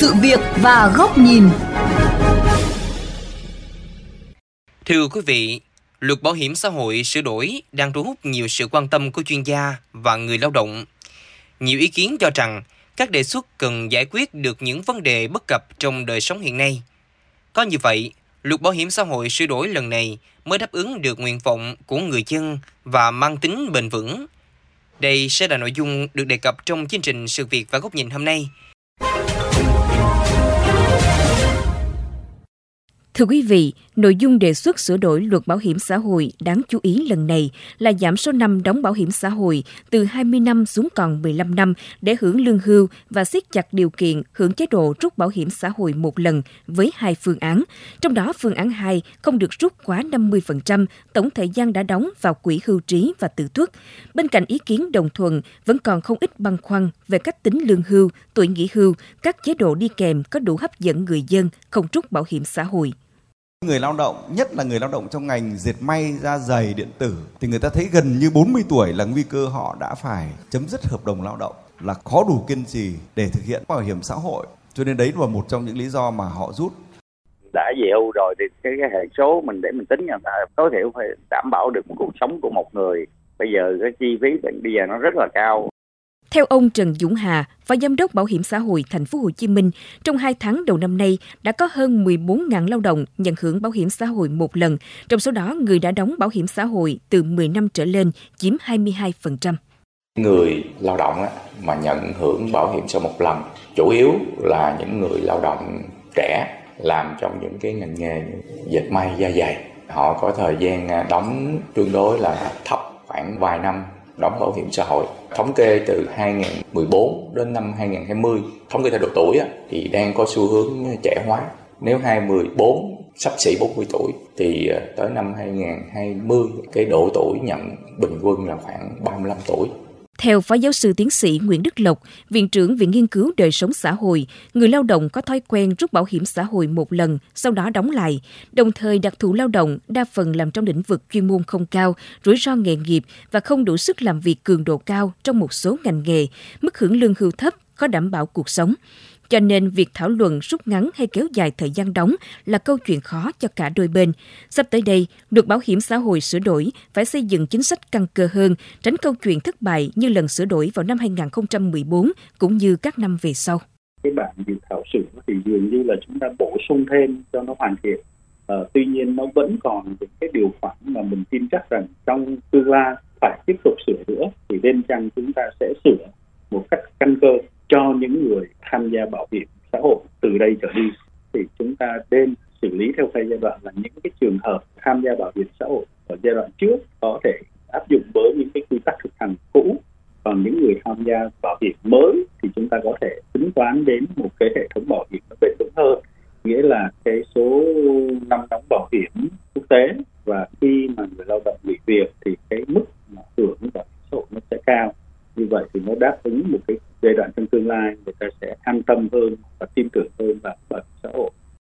sự việc và góc nhìn. Thưa quý vị, luật bảo hiểm xã hội sửa đổi đang thu hút nhiều sự quan tâm của chuyên gia và người lao động. Nhiều ý kiến cho rằng các đề xuất cần giải quyết được những vấn đề bất cập trong đời sống hiện nay. Có như vậy, luật bảo hiểm xã hội sửa đổi lần này mới đáp ứng được nguyện vọng của người dân và mang tính bền vững. Đây sẽ là nội dung được đề cập trong chương trình Sự việc và góc nhìn hôm nay. Thưa quý vị, nội dung đề xuất sửa đổi luật bảo hiểm xã hội đáng chú ý lần này là giảm số năm đóng bảo hiểm xã hội từ 20 năm xuống còn 15 năm để hưởng lương hưu và siết chặt điều kiện hưởng chế độ rút bảo hiểm xã hội một lần với hai phương án. Trong đó phương án 2 không được rút quá 50% tổng thời gian đã đóng vào quỹ hưu trí và tự tuất. Bên cạnh ý kiến đồng thuận, vẫn còn không ít băn khoăn về cách tính lương hưu, tuổi nghỉ hưu, các chế độ đi kèm có đủ hấp dẫn người dân không rút bảo hiểm xã hội. Người lao động, nhất là người lao động trong ngành dệt may, da giày, điện tử thì người ta thấy gần như 40 tuổi là nguy cơ họ đã phải chấm dứt hợp đồng lao động là khó đủ kiên trì để thực hiện bảo hiểm xã hội. Cho nên đấy là một trong những lý do mà họ rút. Đã về hưu rồi thì cái, cái hệ số mình để mình tính là tối thiểu phải đảm bảo được một cuộc sống của một người. Bây giờ cái chi phí bây giờ nó rất là cao theo ông Trần Dũng Hà, Phó Giám đốc Bảo hiểm xã hội Thành phố Hồ Chí Minh, trong 2 tháng đầu năm nay đã có hơn 14.000 lao động nhận hưởng bảo hiểm xã hội một lần, trong số đó người đã đóng bảo hiểm xã hội từ 10 năm trở lên chiếm 22%. Người lao động mà nhận hưởng bảo hiểm xã hội một lần chủ yếu là những người lao động trẻ làm trong những cái ngành nghề dệt may da dày. Họ có thời gian à, đóng tương đối là thấp khoảng vài năm đóng bảo hiểm xã hội. Thống kê từ 2014 đến năm 2020, thống kê theo độ tuổi thì đang có xu hướng trẻ hóa. Nếu 2014 sắp xỉ 40 tuổi thì ờ, tới năm 2020 cái độ tuổi nhận bình quân là khoảng 35 tuổi. Theo Phó Giáo sư Tiến sĩ Nguyễn Đức Lộc, Viện trưởng Viện Nghiên cứu Đời sống xã hội, người lao động có thói quen rút bảo hiểm xã hội một lần, sau đó đóng lại. Đồng thời đặc thù lao động đa phần làm trong lĩnh vực chuyên môn không cao, rủi ro nghề nghiệp và không đủ sức làm việc cường độ cao trong một số ngành nghề, mức hưởng lương hưu thấp, khó đảm bảo cuộc sống. Cho nên việc thảo luận rút ngắn hay kéo dài thời gian đóng là câu chuyện khó cho cả đôi bên. Sắp tới đây, luật bảo hiểm xã hội sửa đổi phải xây dựng chính sách căn cơ hơn, tránh câu chuyện thất bại như lần sửa đổi vào năm 2014 cũng như các năm về sau. Cái bản dự thảo sửa thì dường như là chúng ta bổ sung thêm cho nó hoàn thiện. À, tuy nhiên nó vẫn còn những cái điều khoản mà mình tin chắc rằng trong tương lai phải tiếp tục sửa nữa thì bên chăng chúng ta sẽ sửa một cách căn cơ cho những người tham gia bảo hiểm xã hội từ đây trở đi, thì chúng ta nên xử lý theo hai giai đoạn là những cái trường hợp tham gia bảo hiểm xã hội ở giai đoạn trước có thể áp dụng với những cái quy tắc thực hành cũ. Còn những người tham gia bảo hiểm mới thì chúng ta có thể tính toán đến một cái hệ thống bảo hiểm nó bền vững hơn, nghĩa là cái số năm đóng bảo hiểm quốc tế. Và khi mà người lao động nghỉ việc thì cái mức mà hưởng bảo hiểm xã hội nó sẽ cao. Như vậy thì nó đáp ứng một cái giai đoạn trong tương lai người ta sẽ an tâm hơn và tin tưởng hơn vào bảo hiểm xã hội.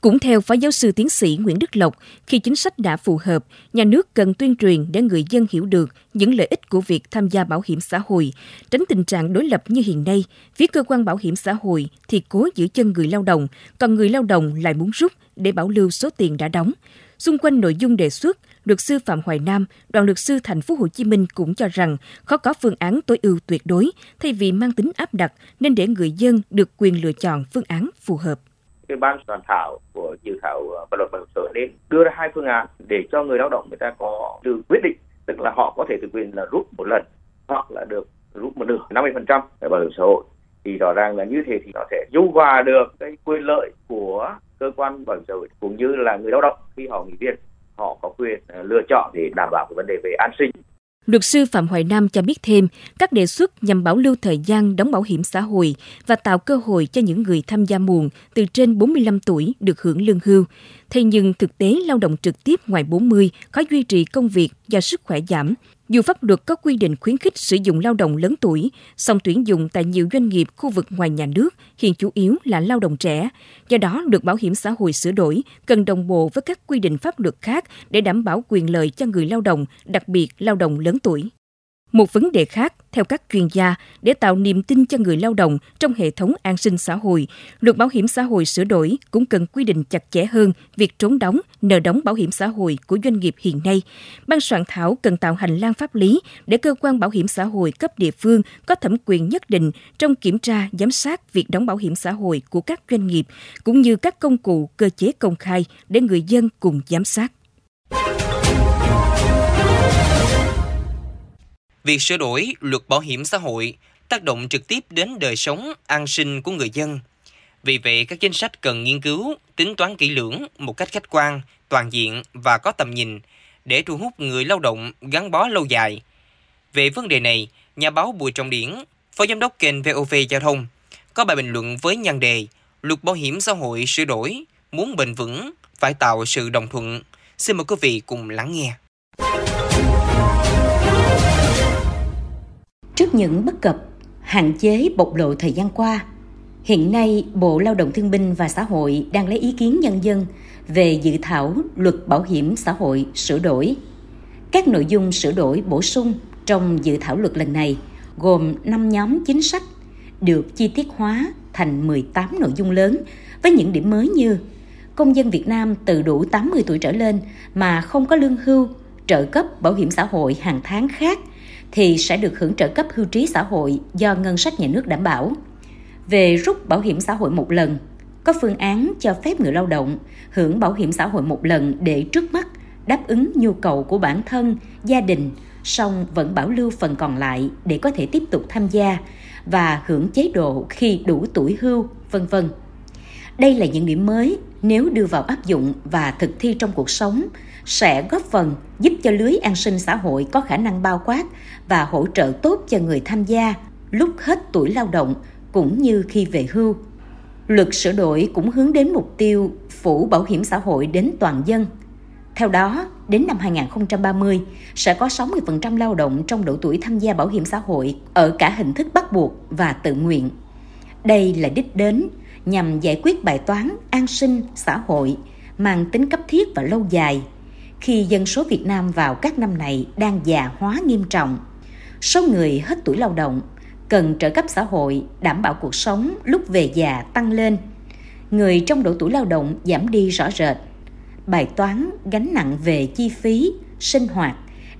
Cũng theo Phó Giáo sư Tiến sĩ Nguyễn Đức Lộc, khi chính sách đã phù hợp, nhà nước cần tuyên truyền để người dân hiểu được những lợi ích của việc tham gia bảo hiểm xã hội, tránh tình trạng đối lập như hiện nay. Phía cơ quan bảo hiểm xã hội thì cố giữ chân người lao động, còn người lao động lại muốn rút để bảo lưu số tiền đã đóng. Xung quanh nội dung đề xuất, luật sư Phạm Hoài Nam, đoàn luật sư thành phố Hồ Chí Minh cũng cho rằng khó có phương án tối ưu tuyệt đối, thay vì mang tính áp đặt nên để người dân được quyền lựa chọn phương án phù hợp. Cái ban soạn thảo của dự thảo ờ, và luật bảo hiểm xã hội đến đưa ra hai phương án để cho người lao động người ta có được quyết định, tức là họ có thể tự quyền là rút một lần hoặc là được rút một nửa 50% bảo hiểm xã hội thì rõ ràng là như thế thì nó sẽ dung hòa được cái quyền lợi của cơ quan bảo hiểm xã hội cũng như là người lao động khi họ nghỉ việc quyền ờ, lựa chọn để đảm bảo cái vấn đề về an sinh Luật sư Phạm Hoài Nam cho biết thêm, các đề xuất nhằm bảo lưu thời gian đóng bảo hiểm xã hội và tạo cơ hội cho những người tham gia muộn từ trên 45 tuổi được hưởng lương hưu. Thế nhưng thực tế lao động trực tiếp ngoài 40 khó duy trì công việc do sức khỏe giảm, dù pháp luật có quy định khuyến khích sử dụng lao động lớn tuổi, song tuyển dụng tại nhiều doanh nghiệp khu vực ngoài nhà nước hiện chủ yếu là lao động trẻ. Do đó, luật bảo hiểm xã hội sửa đổi cần đồng bộ với các quy định pháp luật khác để đảm bảo quyền lợi cho người lao động, đặc biệt lao động lớn tuổi. Một vấn đề khác, theo các chuyên gia, để tạo niềm tin cho người lao động trong hệ thống an sinh xã hội, luật bảo hiểm xã hội sửa đổi cũng cần quy định chặt chẽ hơn việc trốn đóng, nợ đóng bảo hiểm xã hội của doanh nghiệp hiện nay. Ban soạn thảo cần tạo hành lang pháp lý để cơ quan bảo hiểm xã hội cấp địa phương có thẩm quyền nhất định trong kiểm tra, giám sát việc đóng bảo hiểm xã hội của các doanh nghiệp, cũng như các công cụ, cơ chế công khai để người dân cùng giám sát. Việc sửa đổi luật bảo hiểm xã hội tác động trực tiếp đến đời sống, an sinh của người dân. Vì vậy, các chính sách cần nghiên cứu, tính toán kỹ lưỡng một cách khách quan, toàn diện và có tầm nhìn để thu hút người lao động gắn bó lâu dài. Về vấn đề này, nhà báo Bùi Trọng Điển, Phó Giám đốc kênh VOV Giao thông, có bài bình luận với nhan đề Luật bảo hiểm xã hội sửa đổi, muốn bền vững, phải tạo sự đồng thuận. Xin mời quý vị cùng lắng nghe. Trước những bất cập, hạn chế bộc lộ thời gian qua, hiện nay Bộ Lao động Thương binh và Xã hội đang lấy ý kiến nhân dân về dự thảo luật bảo hiểm xã hội sửa đổi. Các nội dung sửa đổi bổ sung trong dự thảo luật lần này gồm 5 nhóm chính sách được chi tiết hóa thành 18 nội dung lớn với những điểm mới như công dân Việt Nam từ đủ 80 tuổi trở lên mà không có lương hưu, trợ cấp bảo hiểm xã hội hàng tháng khác thì sẽ được hưởng trợ cấp hưu trí xã hội do ngân sách nhà nước đảm bảo. Về rút bảo hiểm xã hội một lần, có phương án cho phép người lao động hưởng bảo hiểm xã hội một lần để trước mắt đáp ứng nhu cầu của bản thân, gia đình, song vẫn bảo lưu phần còn lại để có thể tiếp tục tham gia và hưởng chế độ khi đủ tuổi hưu, vân vân. Đây là những điểm mới nếu đưa vào áp dụng và thực thi trong cuộc sống sẽ góp phần giúp cho lưới an sinh xã hội có khả năng bao quát và hỗ trợ tốt cho người tham gia lúc hết tuổi lao động cũng như khi về hưu. Luật sửa đổi cũng hướng đến mục tiêu phủ bảo hiểm xã hội đến toàn dân. Theo đó, đến năm 2030 sẽ có 60% lao động trong độ tuổi tham gia bảo hiểm xã hội ở cả hình thức bắt buộc và tự nguyện. Đây là đích đến nhằm giải quyết bài toán an sinh xã hội mang tính cấp thiết và lâu dài khi dân số Việt Nam vào các năm này đang già hóa nghiêm trọng. Số người hết tuổi lao động cần trợ cấp xã hội đảm bảo cuộc sống lúc về già tăng lên. Người trong độ tuổi lao động giảm đi rõ rệt. Bài toán gánh nặng về chi phí, sinh hoạt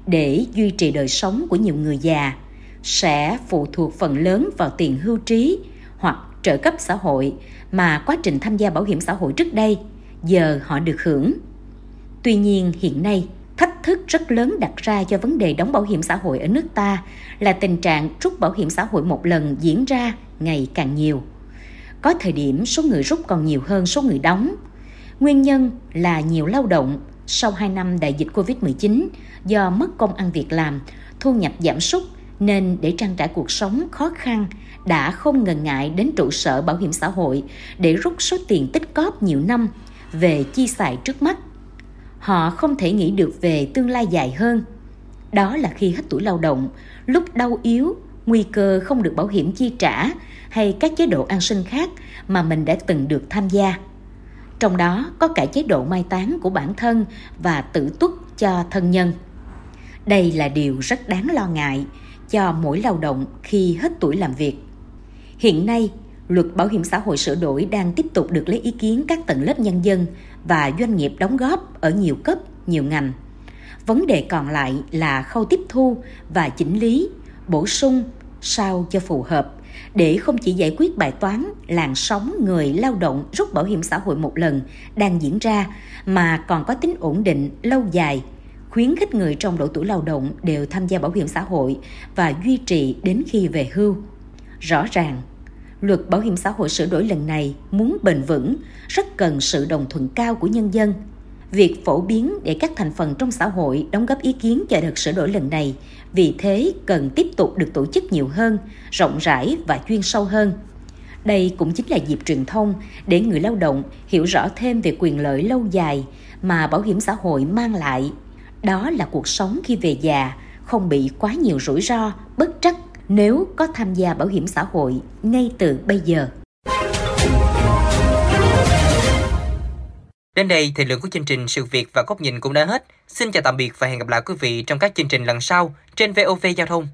để duy trì đời sống của nhiều người già sẽ phụ thuộc phần lớn vào tiền hưu trí hoặc trợ cấp xã hội mà quá trình tham gia bảo hiểm xã hội trước đây giờ họ được hưởng. Tuy nhiên hiện nay, thách thức rất lớn đặt ra cho vấn đề đóng bảo hiểm xã hội ở nước ta là tình trạng rút bảo hiểm xã hội một lần diễn ra ngày càng nhiều. Có thời điểm số người rút còn nhiều hơn số người đóng. Nguyên nhân là nhiều lao động sau 2 năm đại dịch Covid-19 do mất công ăn việc làm, thu nhập giảm sút nên để trang trải cuộc sống khó khăn đã không ngần ngại đến trụ sở bảo hiểm xã hội để rút số tiền tích cóp nhiều năm về chi xài trước mắt. Họ không thể nghĩ được về tương lai dài hơn. Đó là khi hết tuổi lao động, lúc đau yếu, nguy cơ không được bảo hiểm chi trả hay các chế độ an sinh khác mà mình đã từng được tham gia. Trong đó có cả chế độ mai táng của bản thân và tử tuất cho thân nhân. Đây là điều rất đáng lo ngại cho mỗi lao động khi hết tuổi làm việc. Hiện nay, luật bảo hiểm xã hội sửa đổi đang tiếp tục được lấy ý kiến các tầng lớp nhân dân và doanh nghiệp đóng góp ở nhiều cấp, nhiều ngành. Vấn đề còn lại là khâu tiếp thu và chỉnh lý, bổ sung sao cho phù hợp để không chỉ giải quyết bài toán làn sóng người lao động rút bảo hiểm xã hội một lần đang diễn ra mà còn có tính ổn định lâu dài khuyến khích người trong độ tuổi lao động đều tham gia bảo hiểm xã hội và duy trì đến khi về hưu. Rõ ràng, luật bảo hiểm xã hội sửa đổi lần này muốn bền vững rất cần sự đồng thuận cao của nhân dân. Việc phổ biến để các thành phần trong xã hội đóng góp ý kiến cho đợt sửa đổi lần này vì thế cần tiếp tục được tổ chức nhiều hơn, rộng rãi và chuyên sâu hơn. Đây cũng chính là dịp truyền thông để người lao động hiểu rõ thêm về quyền lợi lâu dài mà bảo hiểm xã hội mang lại. Đó là cuộc sống khi về già không bị quá nhiều rủi ro, bất trắc nếu có tham gia bảo hiểm xã hội ngay từ bây giờ. Đến đây, thời lượng của chương trình Sự Việc và Góc Nhìn cũng đã hết. Xin chào tạm biệt và hẹn gặp lại quý vị trong các chương trình lần sau trên VOV Giao thông.